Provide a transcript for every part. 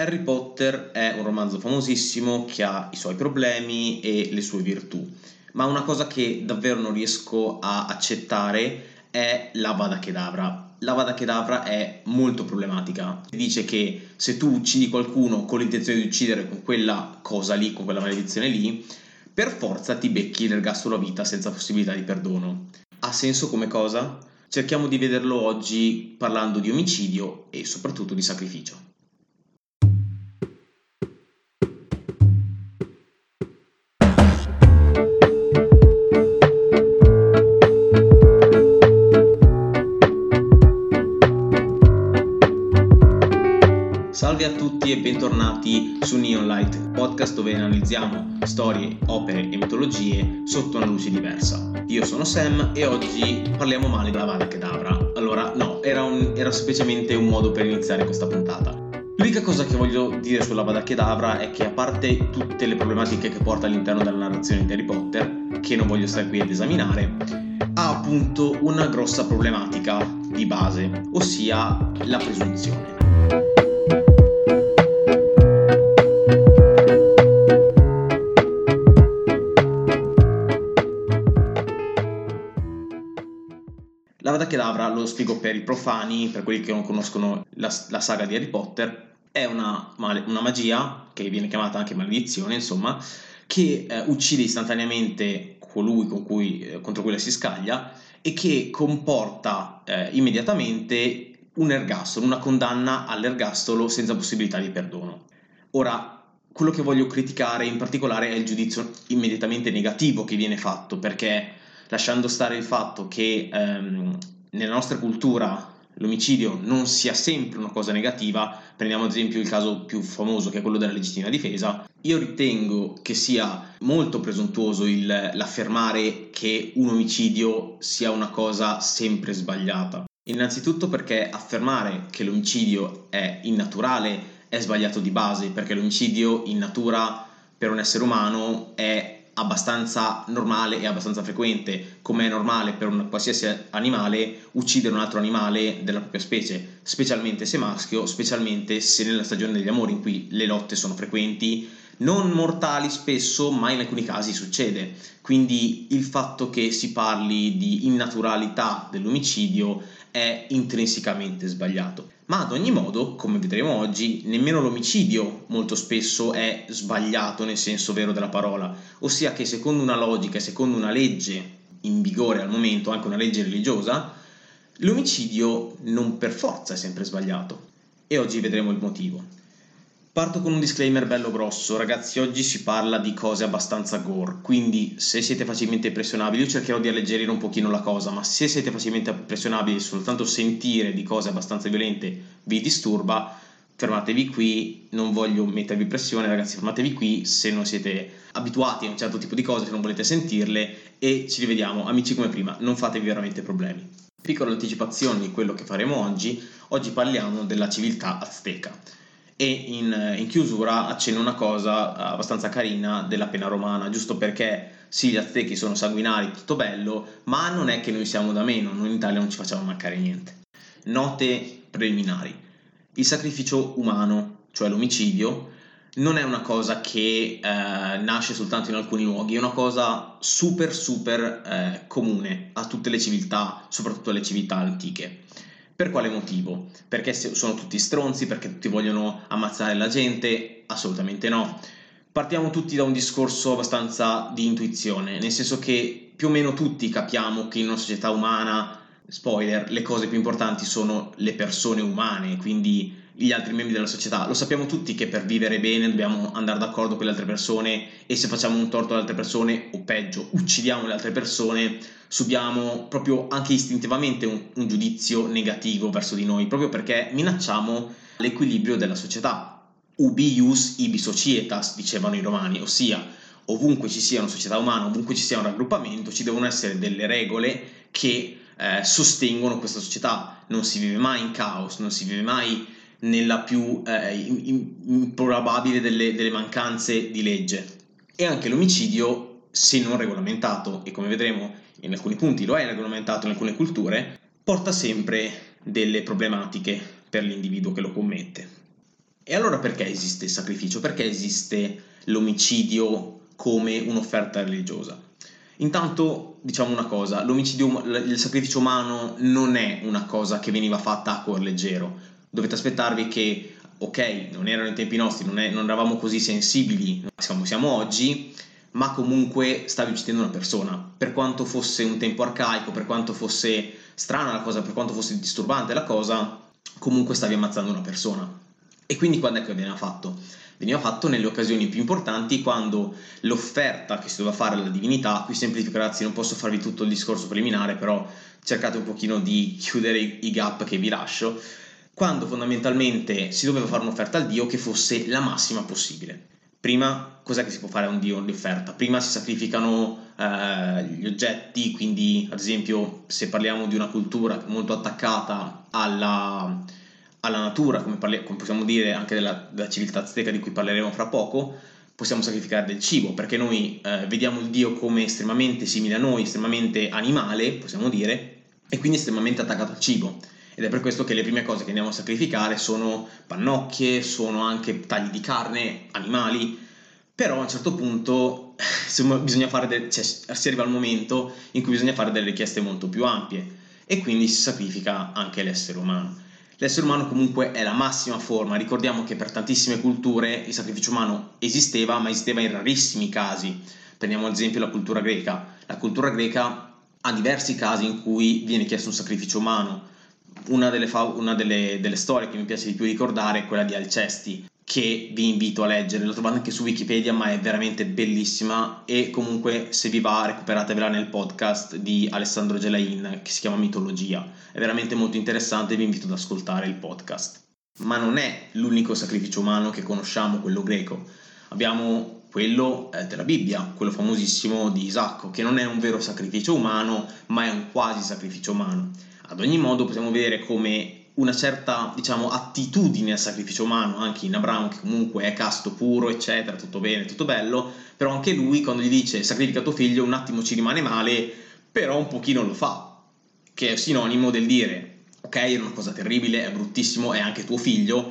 Harry Potter è un romanzo famosissimo che ha i suoi problemi e le sue virtù, ma una cosa che davvero non riesco a accettare è la Vada Kedavra. La Vada Kedavra è molto problematica. Dice che se tu uccidi qualcuno con l'intenzione di uccidere con quella cosa lì, con quella maledizione lì, per forza ti becchi l'ergastolo a vita senza possibilità di perdono. Ha senso come cosa? Cerchiamo di vederlo oggi parlando di omicidio e soprattutto di sacrificio. E bentornati su Neon Light, podcast dove analizziamo storie, opere e mitologie sotto una luce diversa. Io sono Sam e oggi parliamo male della Vada Kedavra. Allora, no, era, un, era semplicemente un modo per iniziare questa puntata. L'unica cosa che voglio dire sulla Vada Kedavra è che a parte tutte le problematiche che porta all'interno della narrazione di Harry Potter, che non voglio stare qui ad esaminare, ha appunto una grossa problematica di base, ossia la presunzione. Spiego per i profani, per quelli che non conoscono la, la saga di Harry Potter, è una, una, magia, che viene chiamata anche maledizione, insomma, che eh, uccide istantaneamente colui cui, eh, contro cui la si scaglia e che comporta eh, immediatamente un ergastolo, una condanna all'ergastolo senza possibilità di perdono. Ora, quello che voglio criticare in particolare è il giudizio immediatamente negativo che viene fatto, perché lasciando stare il fatto che ehm, nella nostra cultura l'omicidio non sia sempre una cosa negativa, prendiamo ad esempio il caso più famoso che è quello della legittima difesa, io ritengo che sia molto presuntuoso il, l'affermare che un omicidio sia una cosa sempre sbagliata. Innanzitutto perché affermare che l'omicidio è innaturale è sbagliato di base, perché l'omicidio in natura per un essere umano è abbastanza normale e abbastanza frequente, come è normale per un qualsiasi animale uccidere un altro animale della propria specie, specialmente se maschio, specialmente se nella stagione degli amori in cui le lotte sono frequenti, non mortali spesso, ma in alcuni casi succede. Quindi il fatto che si parli di innaturalità dell'omicidio è intrinsecamente sbagliato. Ma ad ogni modo, come vedremo oggi, nemmeno l'omicidio molto spesso è sbagliato nel senso vero della parola, ossia che secondo una logica e secondo una legge in vigore al momento, anche una legge religiosa, l'omicidio non per forza è sempre sbagliato. E oggi vedremo il motivo. Parto con un disclaimer bello grosso, ragazzi, oggi si parla di cose abbastanza gore, quindi se siete facilmente impressionabili, io cercherò di alleggerire un pochino la cosa, ma se siete facilmente impressionabili e soltanto sentire di cose abbastanza violente vi disturba, fermatevi qui, non voglio mettervi pressione, ragazzi, fermatevi qui se non siete abituati a un certo tipo di cose, se non volete sentirle e ci rivediamo, amici come prima, non fatevi veramente problemi. Piccola anticipazione di quello che faremo oggi, oggi parliamo della civiltà azteca e in, in, chiusura accenno una cosa abbastanza carina della pena romana, giusto perché sì, gli aztechi sono sanguinari, tutto bello, ma non è che noi siamo da meno, noi in Italia non ci facciamo mancare niente. Note preliminari. Il sacrificio umano, cioè l'omicidio, non è una cosa che eh, nasce soltanto in alcuni luoghi, è una cosa super super eh, comune a tutte le civiltà, soprattutto alle civiltà antiche. Per quale motivo? Perché sono tutti stronzi, perché tutti vogliono ammazzare la gente? Assolutamente no. Partiamo tutti da un discorso abbastanza di intuizione, nel senso che più o meno tutti capiamo che in una società umana, spoiler, le cose più importanti sono le persone umane, quindi gli altri membri della società. Lo sappiamo tutti che per vivere bene dobbiamo andare d'accordo con le altre persone e se facciamo un torto alle altre persone, o peggio, uccidiamo le altre persone, subiamo proprio anche istintivamente un, un giudizio negativo verso di noi, proprio perché minacciamo l'equilibrio della società. Ubius ibi societas, dicevano i romani, ossia ovunque ci sia una società umana, ovunque ci sia un raggruppamento, ci devono essere delle regole che eh, sostengono questa società. Non si vive mai in caos, non si vive mai nella più eh, improbabile delle, delle mancanze di legge. E anche l'omicidio, se non regolamentato, e come vedremo in alcuni punti lo è regolamentato in alcune culture, porta sempre delle problematiche per l'individuo che lo commette. E allora perché esiste il sacrificio? Perché esiste l'omicidio come un'offerta religiosa? Intanto diciamo una cosa, l'omicidio, il sacrificio umano non è una cosa che veniva fatta a cuor leggero. Dovete aspettarvi che, ok, non erano i tempi nostri, non, è, non eravamo così sensibili, siamo, siamo oggi, ma comunque stavi uccidendo una persona. Per quanto fosse un tempo arcaico, per quanto fosse strana la cosa, per quanto fosse disturbante la cosa, comunque stavi ammazzando una persona. E quindi quando è che veniva fatto? Veniva fatto nelle occasioni più importanti quando l'offerta che si doveva fare alla divinità, qui semplifico ragazzi, non posso farvi tutto il discorso preliminare, però cercate un pochino di chiudere i gap che vi lascio, quando fondamentalmente si doveva fare un'offerta al Dio che fosse la massima possibile. Prima, cos'è che si può fare a un dio di offerta? Prima si sacrificano eh, gli oggetti, quindi ad esempio se parliamo di una cultura molto attaccata alla, alla natura, come, parli- come, possiamo dire anche della, della, civiltà azteca di cui parleremo fra poco, possiamo sacrificare del cibo, perché noi eh, vediamo il dio come estremamente simile a noi, estremamente animale, possiamo dire, e quindi estremamente attaccato al cibo ed è per questo che le prime cose che andiamo a sacrificare sono pannocchie, sono anche tagli di carne, animali, però a un certo punto fare de- cioè, si arriva al momento in cui bisogna fare delle richieste molto più ampie e quindi si sacrifica anche l'essere umano. L'essere umano comunque è la massima forma, ricordiamo che per tantissime culture il sacrificio umano esisteva, ma esisteva in rarissimi casi. Prendiamo ad esempio la cultura greca. La cultura greca ha diversi casi in cui viene chiesto un sacrificio umano, una, delle, fa- una delle, delle, storie che mi piace di più ricordare è quella di Alcesti, che vi invito a leggere, l'ho trovata anche su Wikipedia, ma è veramente bellissima e comunque se vi va recuperatevela nel podcast di Alessandro Gelain che si chiama Mitologia, è veramente molto interessante e vi invito ad ascoltare il podcast. Ma non è l'unico sacrificio umano che conosciamo, quello greco. Abbiamo quello eh, della Bibbia, quello famosissimo di Isacco, che non è un vero sacrificio umano, ma è un quasi sacrificio umano. Ad ogni modo possiamo vedere come una certa diciamo, attitudine al sacrificio umano anche in Abramo che comunque è casto puro eccetera tutto bene tutto bello però anche lui quando gli dice sacrifica tuo figlio un attimo ci rimane male però un pochino lo fa che è sinonimo del dire ok è una cosa terribile è bruttissimo è anche tuo figlio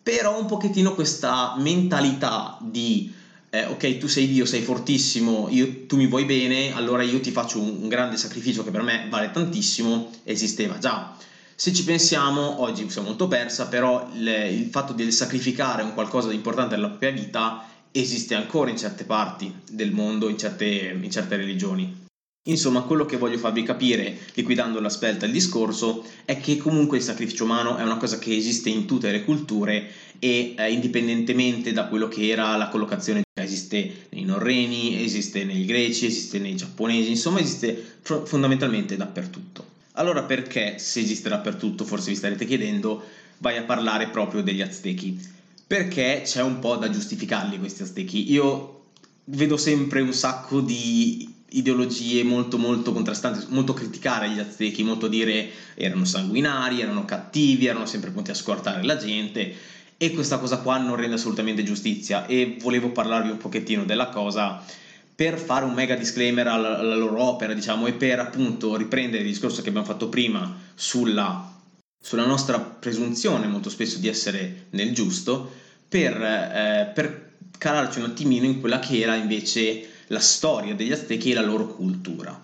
però un pochettino questa mentalità di eh, ok, tu sei Dio, sei fortissimo, io, tu mi vuoi bene, allora io ti faccio un, un, grande sacrificio che per me vale tantissimo, esisteva già. Se ci pensiamo, oggi si è molto persa, però il, il fatto di sacrificare un qualcosa di importante nella propria vita esiste ancora in certe parti del mondo, in certe, in certe religioni. Insomma, quello che voglio farvi capire, liquidando la spelta il discorso, è che comunque il sacrificio umano è una cosa che esiste in tutte le culture e eh, indipendentemente da quello che era la collocazione, esiste nei norreni, esiste nei greci, esiste nei giapponesi, insomma esiste fr- fondamentalmente dappertutto. Allora perché se esiste dappertutto, forse vi starete chiedendo, vai a parlare proprio degli aztechi? Perché c'è un po' da giustificarli questi aztechi. Io vedo sempre un sacco di ideologie molto molto contrastanti, molto criticare gli aztechi, molto dire erano sanguinari, erano cattivi, erano sempre pronti a scortare la gente. E questa cosa qua non rende assolutamente giustizia. E volevo parlarvi un pochettino della cosa per fare un mega disclaimer alla, alla loro opera, diciamo, e per appunto riprendere il discorso che abbiamo fatto prima sulla, sulla nostra presunzione molto spesso di essere nel giusto, per, eh, per calarci un attimino in quella che era invece la storia degli Aztechi e la loro cultura.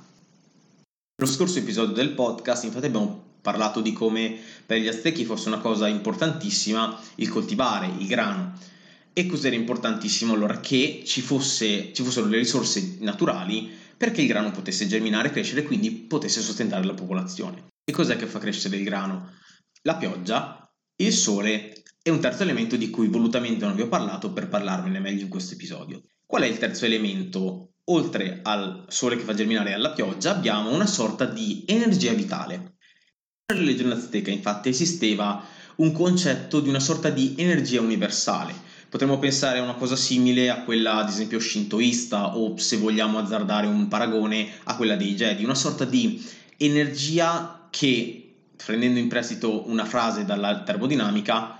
Nello scorso episodio del podcast infatti abbiamo parlato di come per gli Aztechi fosse una cosa importantissima il coltivare il grano e cos'era importantissimo allora che ci, fosse, ci fossero le risorse naturali perché il grano potesse germinare, crescere e quindi potesse sostenere la popolazione. E cos'è che fa crescere il grano? La pioggia, il sole e un terzo elemento di cui volutamente non vi ho parlato per parlarvene meglio in questo episodio. Qual è il terzo elemento? Oltre al sole che fa germinare e alla pioggia, abbiamo una sorta di energia vitale. Nella religione azteca, infatti, esisteva un concetto di una sorta di energia universale. Potremmo pensare a una cosa simile a quella, ad esempio, shintoista o, se vogliamo azzardare un paragone, a quella dei Jedi, una sorta di energia che, prendendo in prestito una frase dalla termodinamica,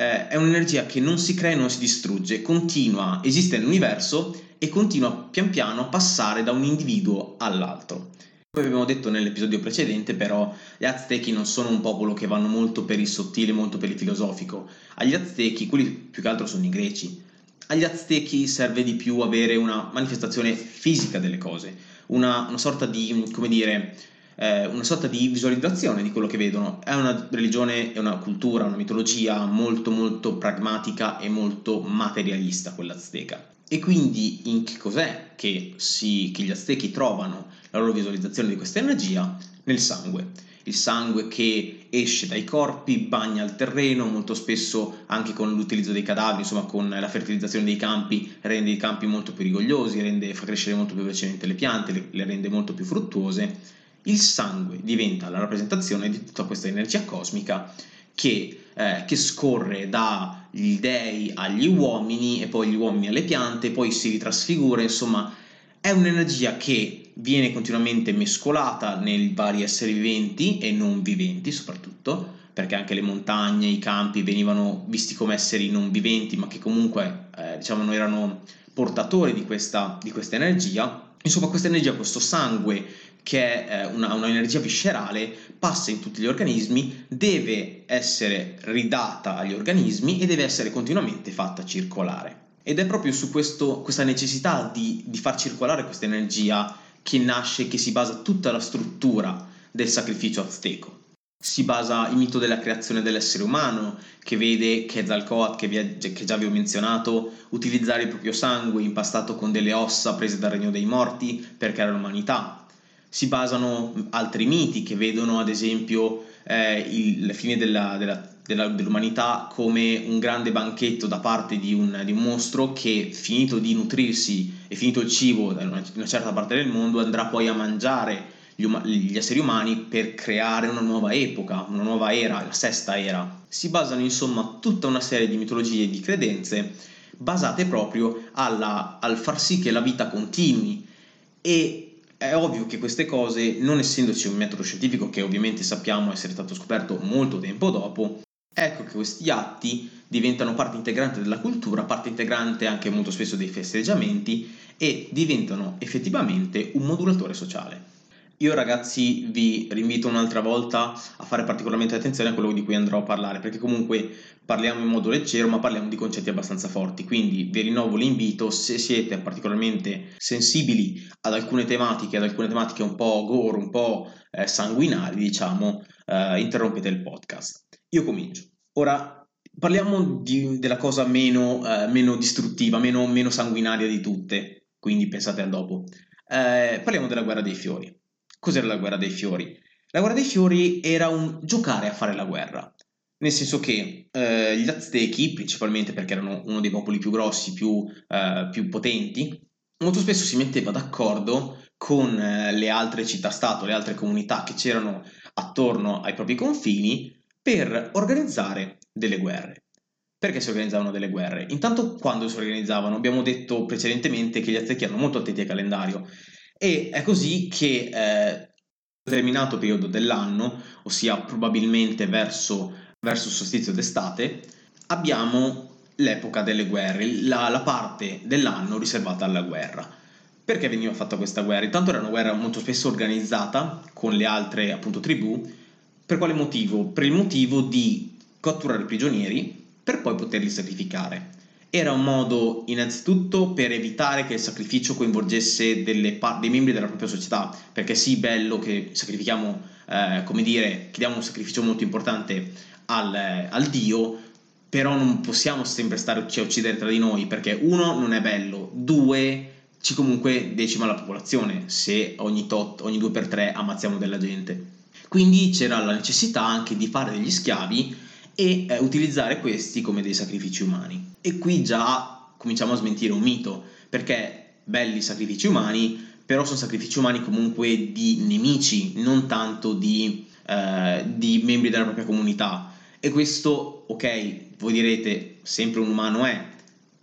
eh, è un'energia che non si crea e non si distrugge, continua, esiste nell'universo e continua pian piano a passare da un individuo all'altro. Come abbiamo detto nell'episodio precedente, però, gli Aztechi non sono un popolo che vanno molto per il sottile, molto per il filosofico. Agli Aztechi, quelli più che altro sono i greci, agli Aztechi serve di più avere una manifestazione fisica delle cose, una, una sorta di, come dire, eh, una sorta di visualizzazione di quello che vedono. È una religione, è una cultura, una mitologia molto molto pragmatica e molto materialista quella azteca. E quindi in che cos'è che, si, che gli aztechi trovano la loro visualizzazione di questa energia? Nel sangue. Il sangue che esce dai corpi, bagna il terreno, molto spesso anche con l'utilizzo dei cadaveri, insomma con la fertilizzazione dei campi, rende i campi molto più rigogliosi, rende, fa crescere molto più velocemente le piante, le, le rende molto più fruttuose il sangue diventa la rappresentazione di tutta questa energia cosmica che, eh, che, scorre dagli dei agli uomini e poi gli uomini alle piante, poi si ritrasfigura, insomma è un'energia che viene continuamente mescolata nei vari esseri viventi e non viventi soprattutto, perché anche le montagne, i campi venivano visti come esseri non viventi, ma che comunque eh, diciamo erano portatori di questa, di questa energia. Insomma, questa energia, questo sangue che è eh, una, un'energia viscerale, passa in tutti gli organismi, deve essere ridata agli organismi e deve essere continuamente fatta circolare. Ed è proprio su questo, questa necessità di, di far circolare questa energia che nasce, che si basa tutta la struttura del sacrificio azteco. Si basa il mito della creazione dell'essere umano, che vede Quetzalcoatl, che, che già vi ho menzionato, utilizzare il proprio sangue impastato con delle ossa prese dal regno dei morti per creare l'umanità, si basano altri miti che vedono ad esempio eh, il, la fine della, della, della, dell'umanità come un grande banchetto da parte di un, di un, mostro che finito di nutrirsi e finito il cibo in una, una certa parte del mondo andrà poi a mangiare gli, um- gli esseri umani per creare una nuova epoca, una nuova era, la sesta era. Si basano insomma tutta una serie di mitologie e di credenze basate proprio alla, al far sì che la vita continui e è ovvio che queste cose, non essendoci un metodo scientifico che ovviamente sappiamo essere stato scoperto molto tempo dopo, ecco che questi atti diventano parte integrante della cultura, parte integrante anche molto spesso dei festeggiamenti e diventano effettivamente un modulatore sociale. Io ragazzi vi rinvito un'altra volta a fare particolarmente attenzione a quello di cui andrò a parlare, perché comunque parliamo in modo leggero, ma parliamo di concetti abbastanza forti, quindi vi rinnovo l'invito, se siete particolarmente sensibili ad alcune tematiche, ad alcune tematiche un po' gore, un po' eh, sanguinali, diciamo, eh, interrompete il podcast. Io comincio. Ora parliamo di, della cosa meno, eh, meno distruttiva, meno, meno, sanguinaria di tutte, quindi pensate al dopo. Eh, parliamo della guerra dei fiori. Cos'era la guerra dei fiori? La guerra dei fiori era un giocare a fare la guerra, nel senso che eh, gli Aztechi, principalmente perché erano uno dei popoli più grossi, più, eh, più potenti, molto spesso si metteva d'accordo con eh, le altre città-stato, le altre comunità che c'erano attorno ai propri confini per organizzare delle guerre. Perché si organizzavano delle guerre? Intanto quando si organizzavano, abbiamo detto precedentemente che gli Aztechi erano molto attenti al calendario e è così che eh, determinato periodo dell'anno, ossia probabilmente verso, verso il solstizio d'estate, abbiamo l'epoca delle guerre, la, la, parte dell'anno riservata alla guerra. Perché veniva fatta questa guerra? Intanto era una guerra molto spesso organizzata con le altre appunto tribù. Per quale motivo? Per il motivo di catturare prigionieri per poi poterli sacrificare era un modo innanzitutto per evitare che il sacrificio coinvolgesse par- dei membri della propria società, perché sì, bello che sacrifichiamo, eh, come dire, chiediamo un sacrificio molto importante al, al Dio, però non possiamo sempre stare a uccidere tra di noi, perché uno non è bello, due ci comunque decima la popolazione se ogni tot, ogni due per tre ammazziamo della gente. Quindi c'era la necessità anche di fare degli schiavi e eh, utilizzare questi come dei sacrifici umani. E qui già cominciamo a smentire un mito, perché belli sacrifici umani, però sono sacrifici umani comunque di nemici, non tanto di, eh, di membri della propria comunità. E questo, ok, voi direte, sempre un umano è,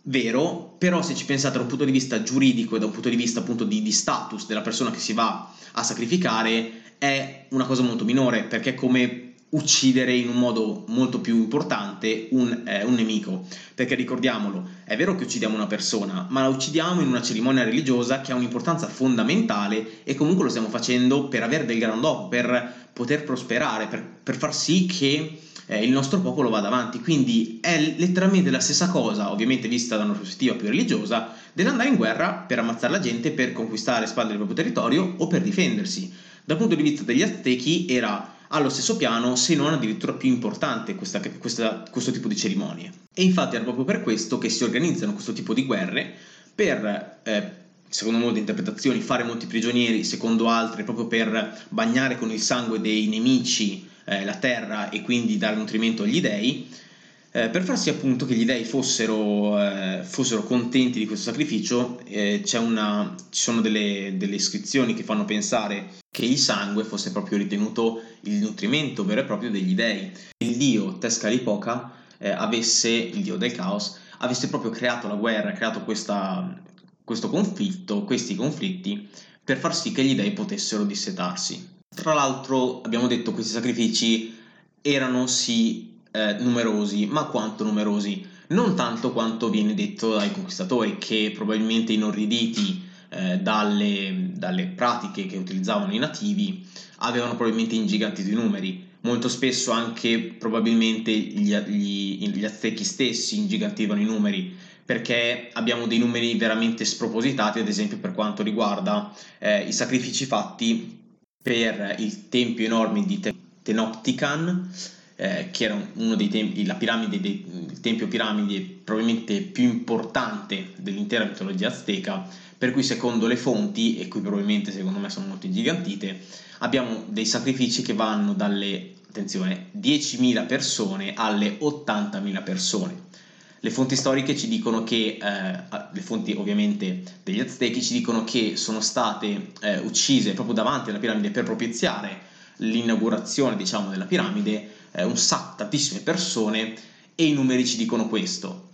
vero, però se ci pensate da un punto di vista giuridico e da un punto di vista appunto di, di, status della persona che si va a sacrificare, è una cosa molto minore, perché come uccidere in un modo molto più importante un, eh, un, nemico. Perché ricordiamolo, è vero che uccidiamo una persona, ma la uccidiamo in una cerimonia religiosa che ha un'importanza fondamentale e comunque lo stiamo facendo per avere del grandò, per poter prosperare, per, per far sì che eh, il nostro popolo vada avanti. Quindi è letteralmente la stessa cosa, ovviamente vista da una prospettiva più religiosa, dell'andare in guerra per ammazzare la gente, per conquistare e espandere il proprio territorio o per difendersi. Dal punto di vista degli Aztechi era allo stesso piano, se non addirittura più importante questa, questa, questo tipo di cerimonie. E infatti è proprio per questo che si organizzano questo tipo di guerre per, eh, secondo molte interpretazioni, fare molti prigionieri, secondo altre proprio per bagnare con il sangue dei nemici eh, la terra e quindi dare nutrimento agli dei, eh, per far sì appunto che gli dei fossero, eh, fossero contenti di questo sacrificio, eh, una, ci sono delle, delle, iscrizioni che fanno pensare che il sangue fosse proprio ritenuto il nutrimento vero e proprio degli dei. Il dio Tezcatlipoca eh, avesse, il dio del caos, avesse proprio creato la guerra, creato questa, questo conflitto, questi conflitti, per far sì che gli dei potessero dissetarsi. Tra l'altro abbiamo detto che questi sacrifici erano sì eh, numerosi, ma quanto numerosi? Non tanto quanto viene detto dai conquistatori, che probabilmente inorriditi eh, dalle, dalle, pratiche che utilizzavano i nativi avevano probabilmente ingigantito i numeri. Molto spesso anche probabilmente gli, gli, gli aztechi stessi ingigantivano i numeri perché abbiamo dei numeri veramente spropositati, ad esempio per quanto riguarda eh, i sacrifici fatti per il tempio enorme di Tenoctican, eh, che era uno dei tempi, la piramide, dei, il tempio piramide probabilmente più importante dell'intera mitologia azteca, per cui secondo le fonti, e qui probabilmente secondo me sono molto ingigantite, abbiamo dei sacrifici che vanno dalle, attenzione, 10.000 persone alle 80.000 persone. Le fonti storiche ci dicono che, eh, le fonti ovviamente degli aztechi ci dicono che sono state eh, uccise proprio davanti alla piramide per propiziare l'inaugurazione diciamo, della piramide eh, un sacco, tantissime persone e i numeri ci dicono questo.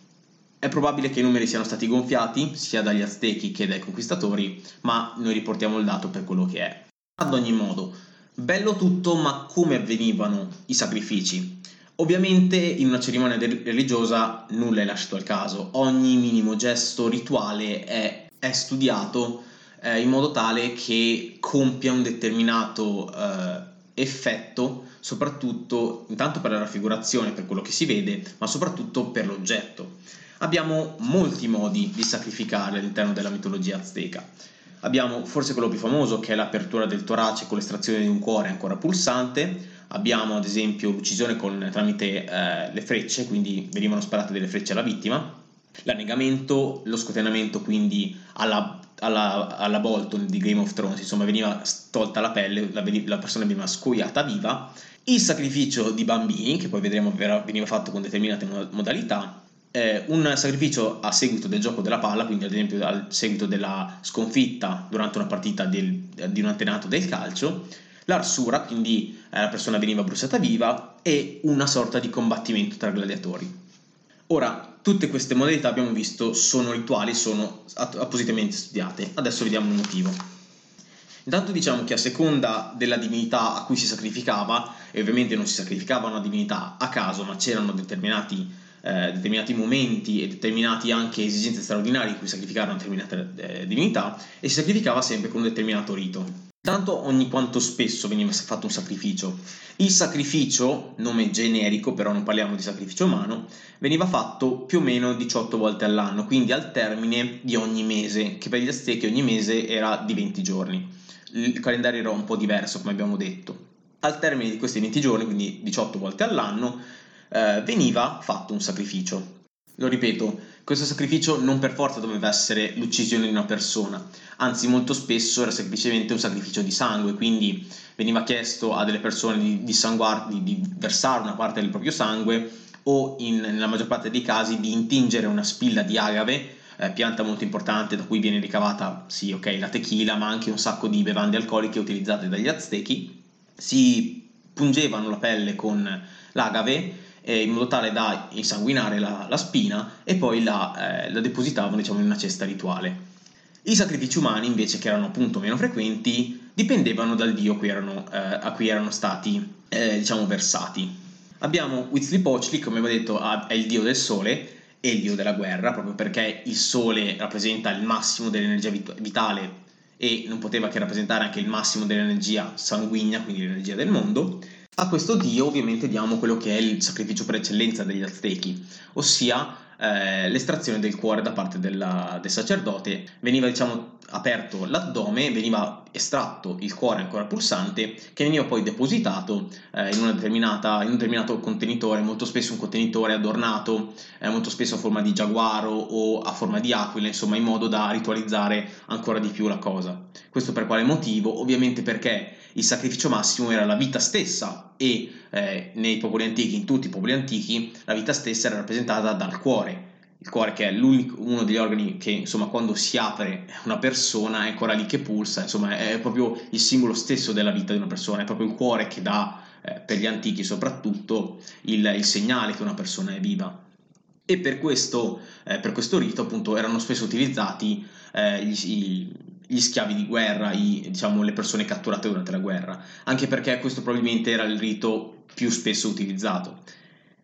È probabile che i numeri siano stati gonfiati sia dagli aztechi che dai conquistatori, ma noi riportiamo il dato per quello che è. Ad ogni modo, bello tutto, ma come avvenivano i sacrifici? Ovviamente in una cerimonia religiosa nulla è lasciato al caso, ogni minimo gesto rituale è, è studiato eh, in modo tale che compia un determinato eh, effetto soprattutto intanto per la raffigurazione, per quello che si vede, ma soprattutto per l'oggetto. Abbiamo molti modi di sacrificare all'interno della mitologia azteca. Abbiamo forse quello più famoso che è l'apertura del torace con l'estrazione di un cuore ancora pulsante, abbiamo ad esempio l'uccisione con, tramite eh, le frecce, quindi venivano sparate delle frecce alla vittima, l'annegamento, lo scotenamento quindi alla alla, alla Bolton di Game of Thrones, insomma veniva tolta la pelle, la, la persona veniva scoiata viva, il sacrificio di bambini, che poi vedremo veniva fatto con determinate modalità, eh, un sacrificio a seguito del gioco della palla, quindi ad esempio a seguito della sconfitta durante una partita del, di un antenato del calcio, l'arsura, quindi eh, la persona veniva bruciata viva, e una sorta di combattimento tra gladiatori. Ora, Tutte queste modalità abbiamo visto sono rituali, sono appositamente studiate. Adesso vediamo il motivo. Intanto diciamo che a seconda della divinità a cui si sacrificava, e ovviamente non si sacrificava una divinità a caso, ma c'erano determinati, eh, determinati momenti e determinate anche esigenze straordinarie in cui sacrificare una determinata eh, divinità, e si sacrificava sempre con un determinato rito. Tanto ogni quanto spesso veniva fatto un sacrificio. Il sacrificio, nome generico, però non parliamo di sacrificio umano, veniva fatto più o meno 18 volte all'anno, quindi al termine di ogni mese, che per gli Aztechi ogni mese era di 20 giorni. Il calendario era un po' diverso, come abbiamo detto. Al termine di questi 20 giorni, quindi 18 volte all'anno, eh, veniva fatto un sacrificio. Lo ripeto, questo sacrificio non per forza doveva essere l'uccisione di una persona, anzi molto spesso era semplicemente un sacrificio di sangue, quindi veniva chiesto a delle persone di, di, sanguar, di, di versare una parte del proprio sangue o in, nella maggior parte dei casi di intingere una spilla di agave, eh, pianta molto importante da cui viene ricavata, sì, ok, la tequila, ma anche un sacco di bevande alcoliche utilizzate dagli aztechi. Si pungevano la pelle con l'agave eh, in modo tale da insanguinare la, la spina e poi la, eh, la depositavano diciamo, in una cesta rituale. I sacrifici umani invece che erano appunto meno frequenti dipendevano dal dio a cui erano, eh, a cui erano stati eh, diciamo versati. Abbiamo Huitzilopochtli, come avevo detto, è il dio del sole e il dio della guerra, proprio perché il sole rappresenta il massimo dell'energia vitale e non poteva che rappresentare anche il massimo dell'energia sanguigna, quindi l'energia del mondo. A questo dio ovviamente diamo quello che è il sacrificio per eccellenza degli Aztechi, ossia eh, l'estrazione del cuore da parte della, del sacerdote. Veniva diciamo aperto l'addome, veniva estratto il cuore ancora pulsante che veniva poi depositato eh, in, in, un determinato contenitore, molto spesso un contenitore adornato, eh, molto spesso a forma di giaguaro o a forma di aquila, insomma in modo da ritualizzare ancora di più la cosa. Questo per quale motivo? Ovviamente perché il sacrificio massimo era la vita stessa e eh, nei popoli antichi, in tutti i popoli antichi, la vita stessa era rappresentata dal cuore il cuore che è uno degli organi che insomma quando si apre una persona è ancora lì che pulsa, insomma è proprio il simbolo stesso della vita di una persona, è proprio il cuore che dà eh, per gli antichi soprattutto il, il, segnale che una persona è viva. E per questo, eh, per questo rito appunto erano spesso utilizzati eh, gli, gli, schiavi di guerra, i, diciamo le persone catturate durante la guerra, anche perché questo probabilmente era il rito più spesso utilizzato.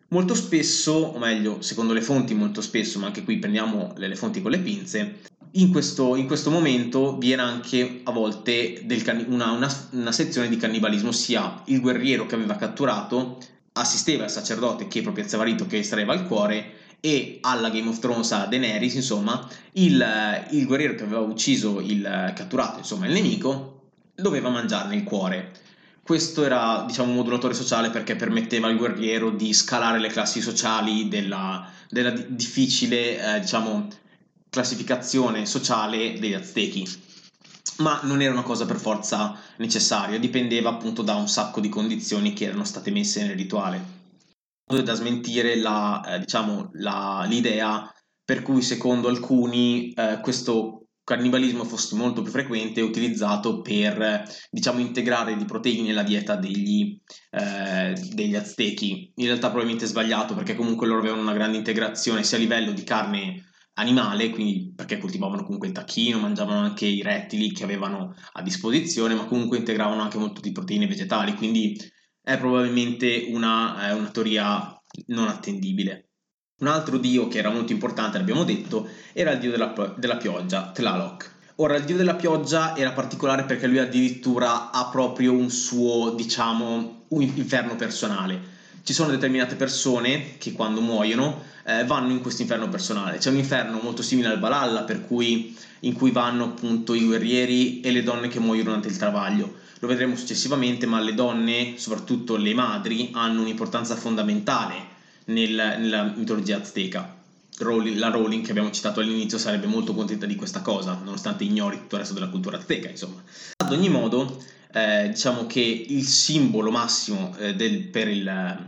Molto spesso, o meglio, secondo le fonti molto spesso, ma anche qui prendiamo le, le fonti con le pinze, in questo, in questo, momento viene anche a volte can- una, una, una, sezione di cannibalismo, ossia il guerriero che aveva catturato assisteva al sacerdote che proprio rito che estraeva il cuore e alla Game of Thrones a Daenerys, insomma, il, il guerriero che aveva ucciso il catturato, insomma, il nemico, doveva mangiarne il cuore. Questo era diciamo, un modulatore sociale perché permetteva al guerriero di scalare le classi sociali della, della difficile eh, diciamo, classificazione sociale degli aztechi. Ma non era una cosa per forza necessaria, dipendeva appunto da un sacco di condizioni che erano state messe nel rituale. Da smentire la, eh, diciamo, la, l'idea per cui secondo alcuni eh, questo cannibalismo fosse molto più frequente e utilizzato per diciamo integrare di proteine nella dieta degli, eh, degli aztechi. In realtà probabilmente sbagliato perché comunque loro avevano una grande integrazione sia a livello di carne animale, quindi perché coltivavano comunque il tacchino, mangiavano anche i rettili che avevano a disposizione, ma comunque integravano anche molto di proteine vegetali, quindi è probabilmente una, è una teoria non attendibile. Un altro dio che era molto importante, l'abbiamo detto, era il dio della, della pioggia, Tlaloc. Ora, il dio della pioggia era particolare perché lui addirittura ha proprio un suo, diciamo, un inferno personale. Ci sono determinate persone che quando muoiono eh, vanno in questo inferno personale. C'è un inferno molto simile al Balalla, per cui, in cui vanno appunto i guerrieri e le donne che muoiono durante il travaglio. Lo vedremo successivamente, ma le donne, soprattutto le madri, hanno un'importanza fondamentale nel, nella mitologia azteca. Rowling, la Rowling che abbiamo citato all'inizio sarebbe molto contenta di questa cosa, nonostante ignori tutto il resto della cultura azteca, insomma. Ad ogni modo, eh, diciamo che il simbolo massimo eh, del, per, il,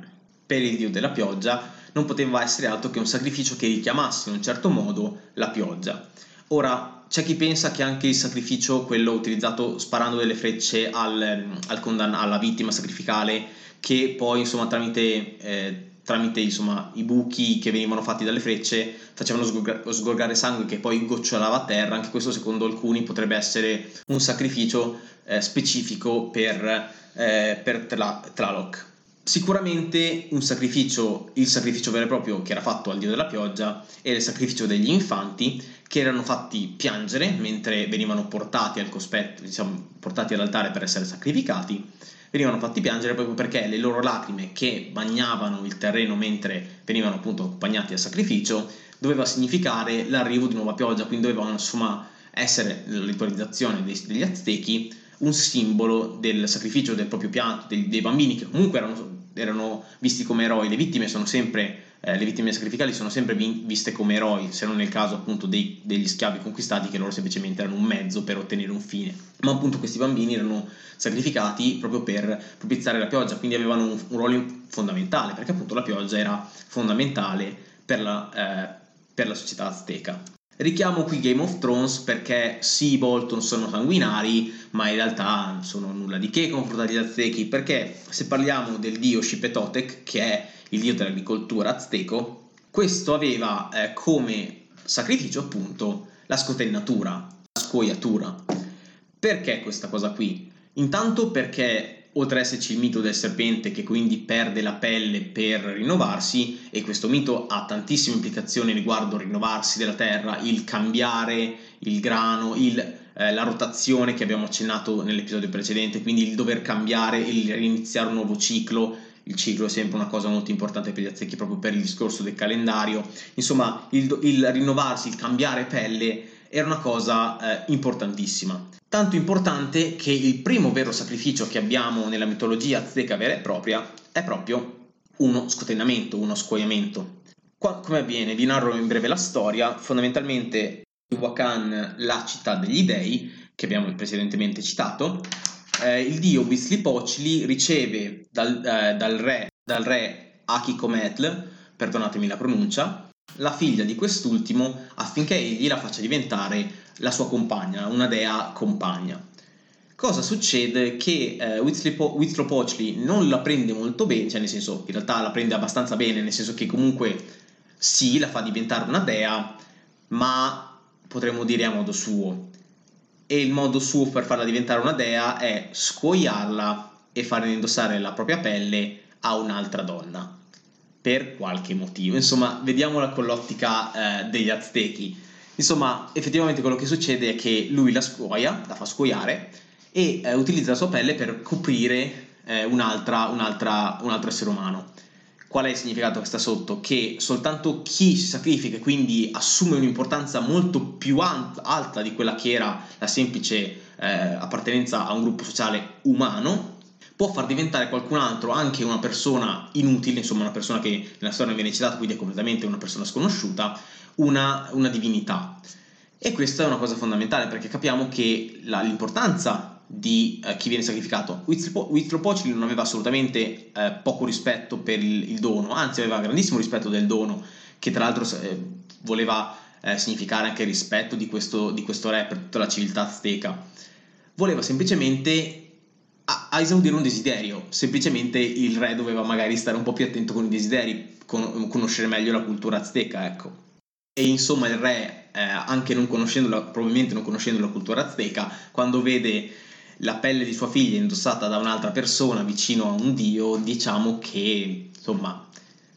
per il dio della pioggia non poteva essere altro che un sacrificio che richiamasse in un certo modo la pioggia. Ora, c'è chi pensa che anche il sacrificio, quello utilizzato sparando delle frecce al, al condann- alla vittima sacrificale, che poi insomma tramite eh, tramite insomma, i buchi che venivano fatti dalle frecce facevano sgorgare sangue che poi gocciolava a terra, anche questo secondo alcuni potrebbe essere un sacrificio eh, specifico per, eh, per Tlaloc. Sicuramente un sacrificio, il sacrificio vero e proprio che era fatto al dio della pioggia era il sacrificio degli infanti che erano fatti piangere mentre venivano portati al cospetto, diciamo, portati all'altare per essere sacrificati venivano fatti piangere proprio perché le loro lacrime che bagnavano il terreno mentre venivano appunto accompagnati al sacrificio doveva significare l'arrivo di nuova pioggia, quindi dovevano insomma essere la ritualizzazione degli aztechi un simbolo del sacrificio del proprio pianto, dei, dei bambini che comunque erano, erano visti come eroi, le vittime sono sempre eh, le vittime sacrificali sono sempre viste come eroi, se non nel caso appunto dei, degli schiavi conquistati che loro semplicemente erano un mezzo per ottenere un fine. Ma appunto questi bambini erano sacrificati proprio per propiziare la pioggia, quindi avevano un, un ruolo fondamentale, perché appunto la pioggia era fondamentale per la, eh, per la società azteca. Richiamo qui Game of Thrones perché sì, i Bolton sono sanguinari, ma in realtà non sono nulla di che confrontati agli Aztechi, perché se parliamo del dio Shipetotec, che è il dio dell'agricoltura azteco, questo aveva eh, come sacrificio appunto la scotennatura, la scuoiatura. Perché questa cosa qui? Intanto perché oltre ad esserci il mito del serpente che quindi perde la pelle per rinnovarsi, e questo mito ha tantissime implicazioni riguardo il rinnovarsi della terra, il cambiare il grano, il, eh, la rotazione che abbiamo accennato nell'episodio precedente, quindi il dover cambiare, il riniziare un nuovo ciclo, il ciclo è sempre una cosa molto importante per gli azzecchi proprio per il discorso del calendario, insomma il, il rinnovarsi, il cambiare pelle era una cosa eh, importantissima. Tanto importante che il primo vero sacrificio che abbiamo nella mitologia azteca vera e propria è proprio uno scotenamento, uno scuoiamento. Qua, come avviene? Vi narro in breve la storia. Fondamentalmente Teotihuacan, la città degli dei, che abbiamo precedentemente citato, eh, il dio Huitzilopochtli riceve dal, eh, dal, re, dal re Akikometl, perdonatemi la pronuncia, la figlia di quest'ultimo affinché egli la faccia diventare la sua compagna, una dea compagna. Cosa succede? Che eh, Huitzilopochtli non la prende molto bene, cioè nel senso, in realtà la prende abbastanza bene, nel senso che comunque sì, la fa diventare una dea, ma potremmo dire a modo suo. E il modo suo per farla diventare una dea è scuoiarla e fare indossare la propria pelle a un'altra donna per qualche motivo. Insomma, vediamola con l'ottica eh, degli aztechi. Insomma, effettivamente quello che succede è che lui la scuoia, la fa scuoiare e eh, utilizza la sua pelle per coprire eh, un'altra, un'altra, un altro essere umano. Qual è il significato che sta sotto? Che soltanto chi si sacrifica e quindi assume un'importanza molto più alta di quella che era la semplice eh, appartenenza a un gruppo sociale umano, può far diventare qualcun altro anche una persona inutile, insomma una persona che nella storia non viene citata, quindi è completamente una persona sconosciuta, una, una divinità. E questa è una cosa fondamentale perché capiamo che la, l'importanza di eh, chi viene sacrificato. Huitzilopochtli non aveva assolutamente eh, poco rispetto per il, il, dono, anzi aveva grandissimo rispetto del dono, che tra l'altro eh, voleva eh, significare anche rispetto di questo, di questo re per tutta la civiltà azteca. Voleva semplicemente a, a, esaudire un desiderio, semplicemente il re doveva magari stare un po' più attento con i desideri, con, conoscere meglio la cultura azteca, ecco. E insomma il re, eh, anche non conoscendo probabilmente non conoscendo la cultura azteca, quando vede la pelle di sua figlia indossata da un'altra persona vicino a un dio, diciamo che insomma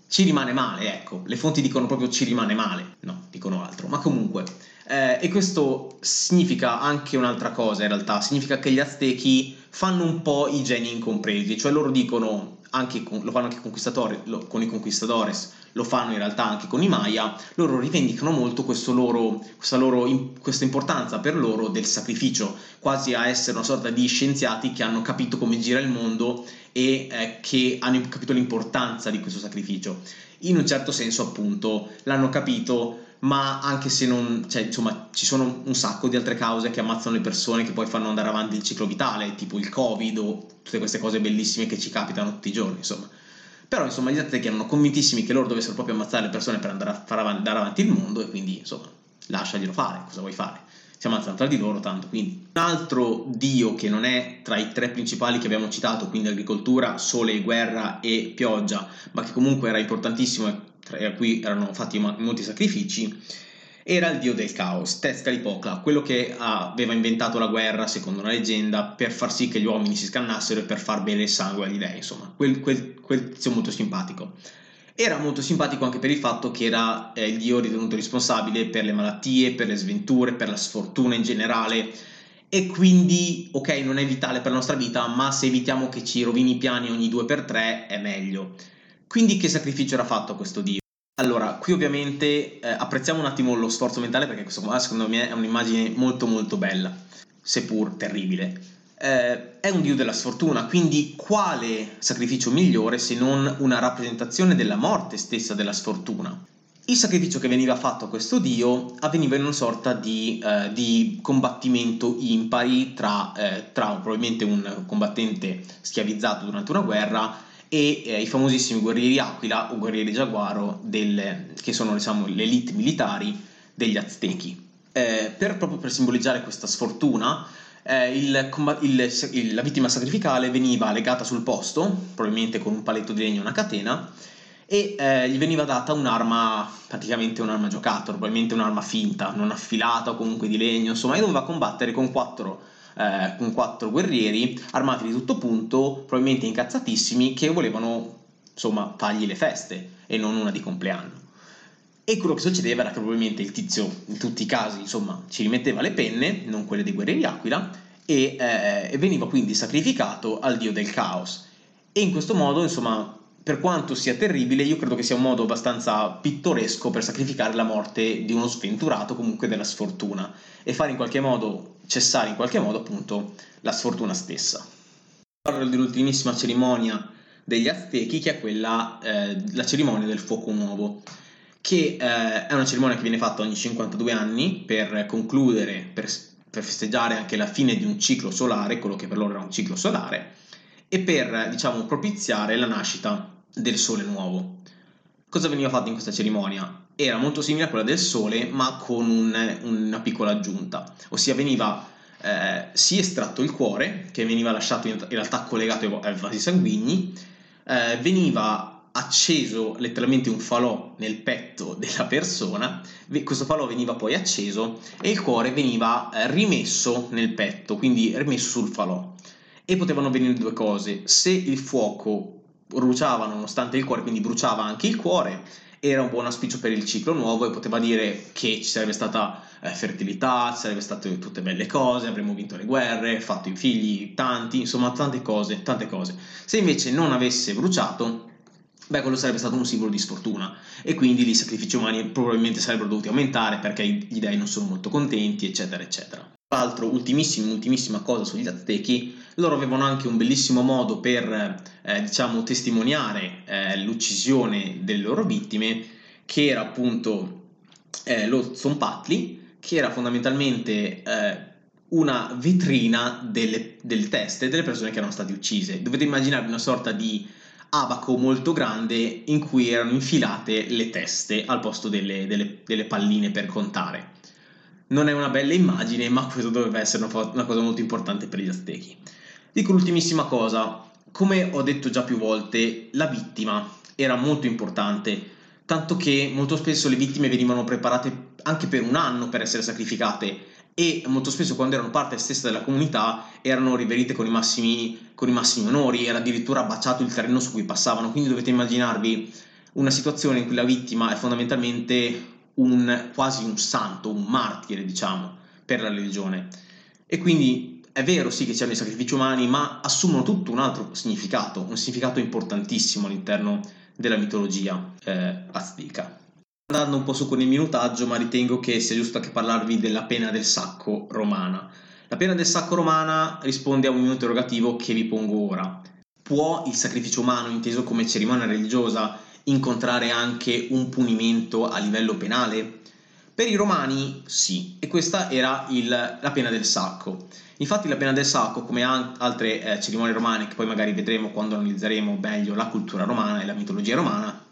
ci rimane male, ecco. Le fonti dicono proprio ci rimane male, no, dicono altro, ma comunque. Eh, e questo significa anche un'altra cosa in realtà, significa che gli aztechi fanno un po' i geni incompresi, cioè loro dicono, anche con, lo fanno anche con i conquistadores, lo fanno in realtà anche con i Maya, loro rivendicano molto loro, questa, loro, questa importanza per loro del sacrificio, quasi a essere una sorta di scienziati che hanno capito come gira il mondo e eh, che hanno capito l'importanza di questo sacrificio. In un certo senso appunto l'hanno capito ma anche se non, cioè, insomma, ci sono un sacco di altre cause che ammazzano le persone che poi fanno andare avanti il ciclo vitale, tipo il Covid o tutte queste cose bellissime che ci capitano tutti i giorni, insomma. Però, insomma, gli aztechi erano convintissimi che loro dovessero proprio ammazzare le persone per andare a far avanti, andare avanti il mondo e quindi, insomma, lasciaglielo fare, cosa vuoi fare? Si ammazzano tra di loro tanto, quindi. Un altro dio che non è tra i tre principali che abbiamo citato, quindi agricoltura, sole, guerra e pioggia, ma che comunque era importantissimo a cui erano fatti molti sacrifici, era il dio del caos, Tezcatlipoca, quello che aveva inventato la guerra, secondo una leggenda, per far sì che gli uomini si scannassero e per far bere il sangue agli dei, insomma, quel, quel, quel tizio molto simpatico. Era molto simpatico anche per il fatto che era eh, il dio ritenuto responsabile per le malattie, per le sventure, per la sfortuna in generale, e quindi, ok, non è vitale per la nostra vita, ma se evitiamo che ci rovini i piani ogni due per tre è meglio. Quindi che sacrificio era fatto questo dio? Allora, qui ovviamente eh, apprezziamo un attimo lo sforzo mentale perché questo qua secondo me è un'immagine molto molto bella, seppur terribile. Eh, è un dio della sfortuna, quindi quale sacrificio migliore se non una rappresentazione della morte stessa della sfortuna? Il sacrificio che veniva fatto a questo dio avveniva in una sorta di, eh, di combattimento impari tra, eh, tra probabilmente un combattente schiavizzato durante una guerra e eh, i famosissimi guerrieri Aquila o guerrieri Giaguaro del, che sono diciamo, le militari degli Aztechi. Eh, per, proprio per simboleggiare questa sfortuna, eh, il, il, il, la vittima sacrificale veniva legata sul posto, probabilmente con un paletto di legno e una catena, e eh, gli veniva data un'arma, praticamente un'arma giocattolo, probabilmente un'arma finta, non affilata o comunque di legno, insomma, e doveva combattere con quattro eh, con quattro guerrieri armati di tutto punto, probabilmente incazzatissimi, che volevano insomma fargli le feste e non una di compleanno. E quello che succedeva era che probabilmente il tizio, in tutti i casi, insomma, ci rimetteva le penne, non quelle dei guerrieri aquila, e, eh, e veniva quindi sacrificato al dio del caos. E in questo modo, insomma, per quanto sia terribile, io credo che sia un modo abbastanza pittoresco per sacrificare la morte di uno sventurato, comunque della sfortuna, e fare in qualche modo, cessare in qualche modo appunto la sfortuna stessa. Parlo dell'ultimissima cerimonia degli Aztechi, che è quella, eh, la cerimonia del fuoco nuovo che eh, è una cerimonia che viene fatta ogni 52 anni per concludere, per, per, festeggiare anche la fine di un ciclo solare, quello che per loro era un ciclo solare, e per, diciamo, propiziare la nascita del sole nuovo. Cosa veniva fatto in questa cerimonia? Era molto simile a quella del sole, ma con un, una piccola aggiunta, ossia veniva eh, si estratto il cuore, che veniva lasciato in realtà collegato ai vasi sanguigni, eh, veniva acceso letteralmente un falò nel petto della persona, questo falò veniva poi acceso e il cuore veniva eh, rimesso nel petto, quindi rimesso sul falò. E potevano avvenire due cose, se il fuoco bruciava nonostante il cuore, quindi bruciava anche il cuore, era un buon auspicio per il ciclo nuovo e poteva dire che ci sarebbe stata eh, fertilità, ci sarebbero state tutte belle cose, avremmo vinto le guerre, fatto i figli tanti, insomma tante cose, tante cose. Se invece non avesse bruciato, beh, quello sarebbe stato un simbolo di sfortuna e quindi i sacrifici umani probabilmente sarebbero dovuti aumentare perché gli dei non sono molto contenti, eccetera, eccetera. Tra l'altro, ultimissima, ultimissima cosa sugli Aztechi, loro avevano anche un bellissimo modo per, eh, diciamo, testimoniare eh, l'uccisione delle loro vittime, che era appunto eh, lo Zompatli, che era fondamentalmente eh, una vetrina delle, delle teste delle persone che erano state uccise. Dovete immaginare una sorta di abaco molto grande in cui erano infilate le teste al posto delle, delle, delle palline per contare. Non è una bella immagine, ma questo doveva essere una, una cosa molto importante per gli aztechi. Dico l'ultimissima cosa, come ho detto già più volte, la vittima era molto importante, tanto che molto spesso le vittime venivano preparate anche per un anno per essere sacrificate e molto spesso quando erano parte stessa della comunità erano riverite con i massimi, con i massimi onori, era addirittura baciato il terreno su cui passavano, quindi dovete immaginarvi una situazione in cui la vittima è fondamentalmente un, quasi un santo, un martire diciamo, per la religione. E quindi è vero sì che c'erano i sacrifici umani, ma assumono tutto un altro significato, un significato importantissimo all'interno della mitologia eh, azteca andando un po' su con il minutaggio, ma ritengo che sia giusto anche parlarvi della pena del sacco romana. La pena del sacco romana risponde a un interrogativo che vi pongo ora. Può il sacrificio umano, inteso come cerimonia religiosa, incontrare anche un punimento a livello penale? Per i romani sì, e questa era il, la pena del sacco. Infatti la pena del sacco, come altre eh, cerimonie romane, che poi magari vedremo quando analizzeremo meglio la cultura romana e la mitologia romana,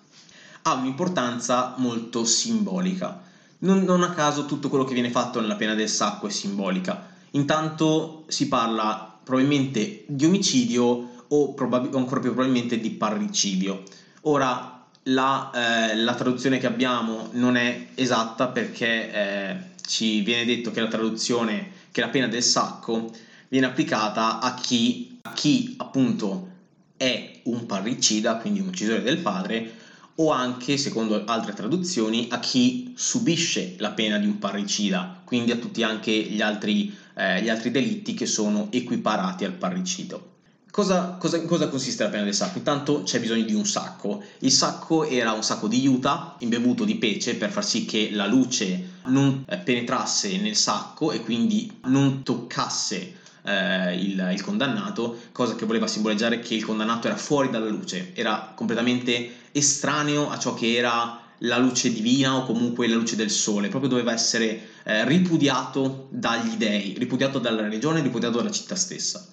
ha un'importanza molto simbolica. Non, non, a caso tutto quello che viene fatto nella pena del sacco è simbolica. Intanto si parla probabilmente di omicidio o, probab- ancora più probabilmente di parricidio. Ora, la, eh, la, traduzione che abbiamo non è esatta perché eh, ci viene detto che la traduzione, che la pena del sacco viene applicata a chi, a chi appunto è un parricida, quindi un uccisore del padre, o anche, secondo altre traduzioni, a chi subisce la pena di un parricida, quindi a tutti anche gli altri, eh, gli altri delitti che sono equiparati al parricido. Cosa, cosa, cosa, consiste la pena del sacco? Intanto c'è bisogno di un sacco. Il sacco era un sacco di juta imbevuto di pece per far sì che la luce non eh, penetrasse nel sacco e quindi non toccasse eh, il, il, condannato, cosa che voleva simboleggiare che il condannato era fuori dalla luce, era completamente estraneo a ciò che era la luce divina o comunque la luce del sole, proprio doveva essere eh, ripudiato dagli dei, ripudiato dalla religione, ripudiato dalla città stessa.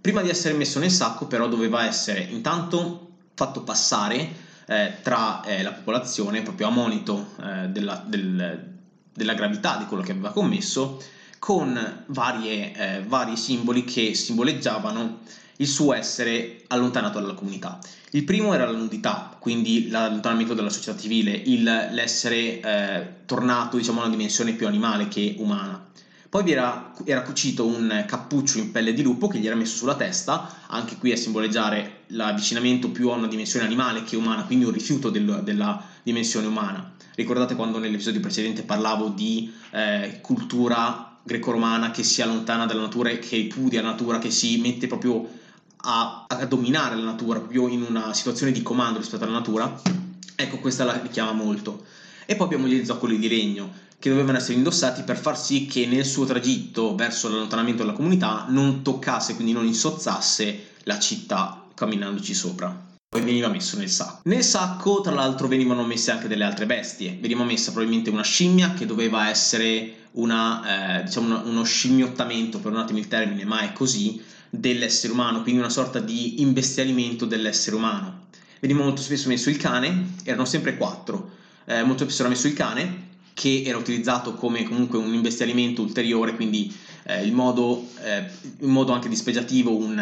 Prima di essere messo nel sacco però doveva essere intanto fatto passare eh, tra eh, la popolazione proprio a monito eh, della, del, della gravità di quello che aveva commesso con varie, eh, vari simboli che simboleggiavano il suo essere allontanato dalla comunità. Il primo era la nudità, quindi l'allontanamento dalla società civile, il, l'essere eh, tornato diciamo, a una dimensione più animale che umana. Poi era, era, cucito un cappuccio in pelle di lupo che gli era messo sulla testa, anche qui a simboleggiare l'avvicinamento più a una dimensione animale che umana, quindi un rifiuto del, della dimensione umana. Ricordate quando nell'episodio precedente parlavo di eh, cultura greco-romana che si allontana dalla natura e che ripudia la natura, che si mette proprio a, a dominare la natura, proprio in una situazione di comando rispetto alla natura? Ecco, questa la richiama molto. E poi abbiamo gli zoccoli di legno che dovevano essere indossati per far sì che nel suo tragitto verso l'allontanamento della comunità non toccasse, quindi non insozzasse la città camminandoci sopra. Poi veniva messo nel sacco. Nel sacco, tra l'altro, venivano messe anche delle altre bestie. Veniva messa probabilmente una scimmia che doveva essere una, eh, diciamo uno scimmiottamento, per un attimo il termine, ma è così, dell'essere umano, quindi una sorta di imbestialimento dell'essere umano. Veniva molto spesso messo il cane, erano sempre quattro. Eh, molto spesso era messo il cane, che era utilizzato come comunque un imbestialimento ulteriore, quindi eh, il, modo, eh, in modo anche dispregiativo un,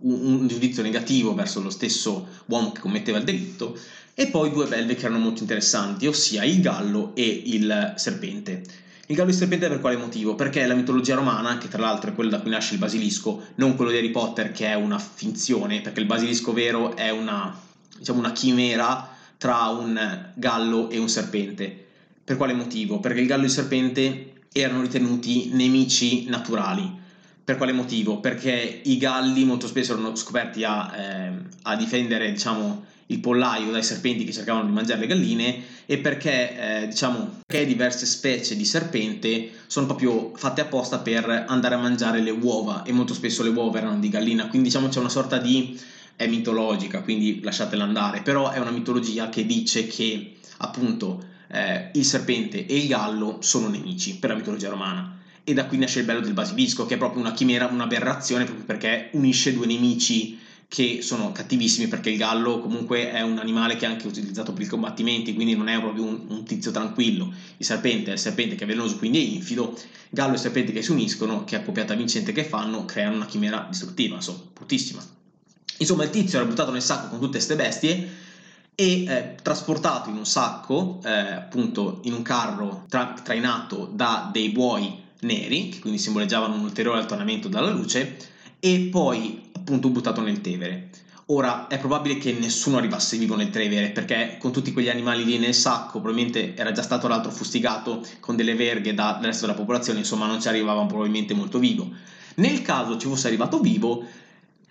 un, un, giudizio negativo verso lo stesso uomo che commetteva il delitto, e poi due belve che erano molto interessanti, ossia il gallo e il serpente. Il gallo il serpente per quale motivo? Perché la mitologia romana, che tra l'altro è quella da cui nasce il basilisco, non quello di Harry Potter che è una finzione, perché il basilisco vero è una, diciamo, una chimera tra un gallo e un serpente per quale motivo? Perché il gallo e il serpente erano ritenuti nemici naturali. Per quale motivo? Perché i galli molto spesso erano scoperti a, eh, a difendere diciamo, il pollaio dai serpenti che cercavano di mangiare le galline e perché, eh, diciamo, perché diverse specie di serpente sono proprio fatte apposta per andare a mangiare le uova e molto spesso le uova erano di gallina, quindi diciamo c'è una sorta di è mitologica, quindi lasciatela andare, però è una mitologia che dice che appunto eh, il serpente e il gallo sono nemici per la mitologia romana. E da qui nasce il bello del basilisco, che è proprio una chimera, un'aberrazione, proprio perché unisce due nemici che sono cattivissimi, perché il gallo comunque è un animale che è anche utilizzato per i combattimenti, quindi non è proprio un, un tizio tranquillo. Il serpente è il serpente che è velenoso, quindi è infido. Gallo e serpente che si uniscono, che accoppiata vincente che fanno, creano una chimera distruttiva, insomma, bruttissima. Insomma, il tizio era buttato nel sacco con tutte queste bestie e eh, trasportato in un sacco, eh, appunto in un carro tra- trainato da dei buoi neri, che quindi simboleggiavano un ulteriore allontanamento dalla luce, e poi appunto buttato nel Tevere. Ora è probabile che nessuno arrivasse vivo nel Tevere perché con tutti quegli animali lì nel sacco probabilmente era già stato l'altro fustigato con delle verghe dal resto della popolazione, insomma non ci arrivava probabilmente molto vivo. Nel caso ci fosse arrivato vivo,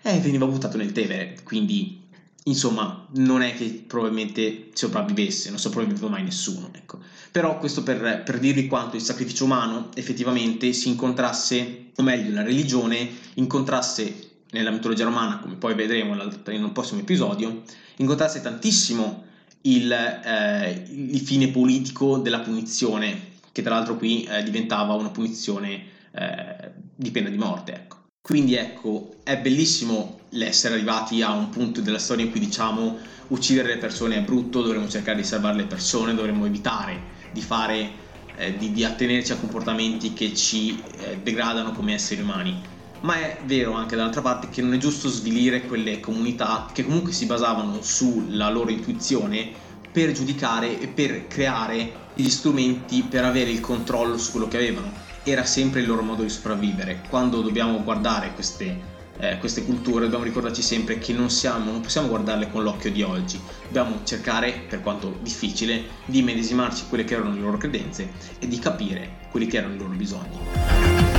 eh, veniva buttato nel Tevere, quindi insomma, non è che probabilmente sopravvivesse, non sopravviveva mai nessuno. Ecco. Però questo per, per dirvi quanto il sacrificio umano effettivamente si incontrasse, o meglio, la religione incontrasse nella mitologia romana, come poi vedremo in un prossimo episodio, incontrasse tantissimo il, eh, il fine politico della punizione, che tra l'altro qui eh, diventava una punizione eh, di pena di morte. Ecco. Quindi ecco, è bellissimo l'essere arrivati a un punto della storia in cui diciamo uccidere le persone è brutto, dovremmo cercare di salvare le persone, dovremmo evitare di fare, eh, di, di, attenerci a comportamenti che ci eh, degradano come esseri umani. Ma è vero anche dall'altra parte che non è giusto svilire quelle comunità che comunque si basavano sulla loro intuizione per giudicare e per creare gli strumenti per avere il controllo su quello che avevano era sempre il loro modo di sopravvivere. Quando dobbiamo guardare queste, eh, queste culture dobbiamo ricordarci sempre che non, siamo, non possiamo guardarle con l'occhio di oggi, dobbiamo cercare, per quanto difficile, di medesimarci quelle che erano le loro credenze e di capire quelli che erano i loro bisogni.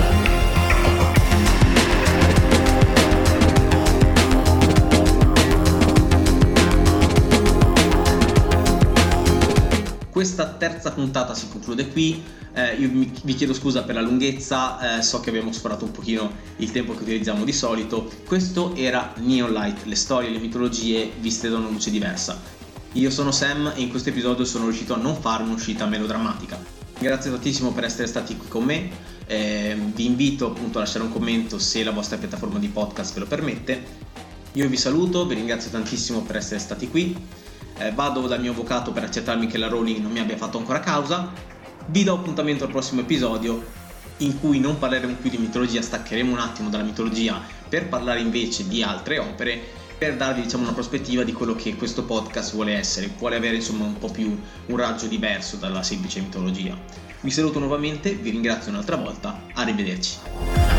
Questa terza puntata si conclude qui, eh, io vi chiedo scusa per la lunghezza, eh, so che abbiamo sforato un pochino il tempo che utilizziamo di solito. Questo era Neon Light, le storie le mitologie viste da una luce diversa. Io sono Sam e in questo episodio sono riuscito a non fare un'uscita melodrammatica. Grazie tantissimo per essere stati qui con me, eh, vi invito appunto a lasciare un commento se la vostra piattaforma di podcast ve lo permette. Io vi saluto, vi ringrazio tantissimo per essere stati qui eh, vado dal mio avvocato per accertarmi che la Rowling non mi abbia fatto ancora causa. Vi do appuntamento al prossimo episodio in cui non parleremo più di mitologia, staccheremo un attimo dalla mitologia per parlare invece di altre opere per darvi diciamo, una prospettiva di quello che questo podcast vuole essere, vuole avere insomma un po' più un raggio diverso dalla semplice mitologia. Vi saluto nuovamente, vi ringrazio un'altra volta, arrivederci.